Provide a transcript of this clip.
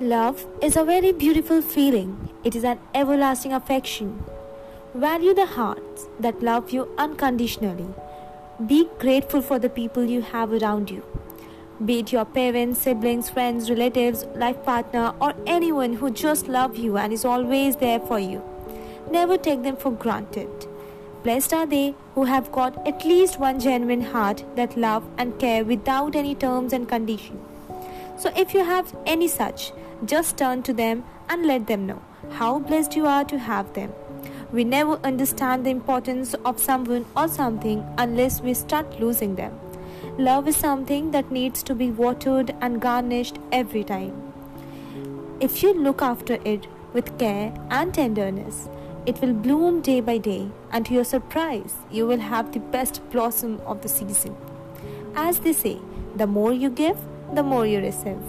Love is a very beautiful feeling. It is an everlasting affection. Value the hearts that love you unconditionally. Be grateful for the people you have around you. Be it your parents, siblings, friends, relatives, life partner, or anyone who just love you and is always there for you. Never take them for granted. Blessed are they who have got at least one genuine heart that love and care without any terms and conditions. So if you have any such, just turn to them and let them know how blessed you are to have them. We never understand the importance of someone or something unless we start losing them. Love is something that needs to be watered and garnished every time. If you look after it with care and tenderness, it will bloom day by day, and to your surprise, you will have the best blossom of the season. As they say, the more you give, the more you receive.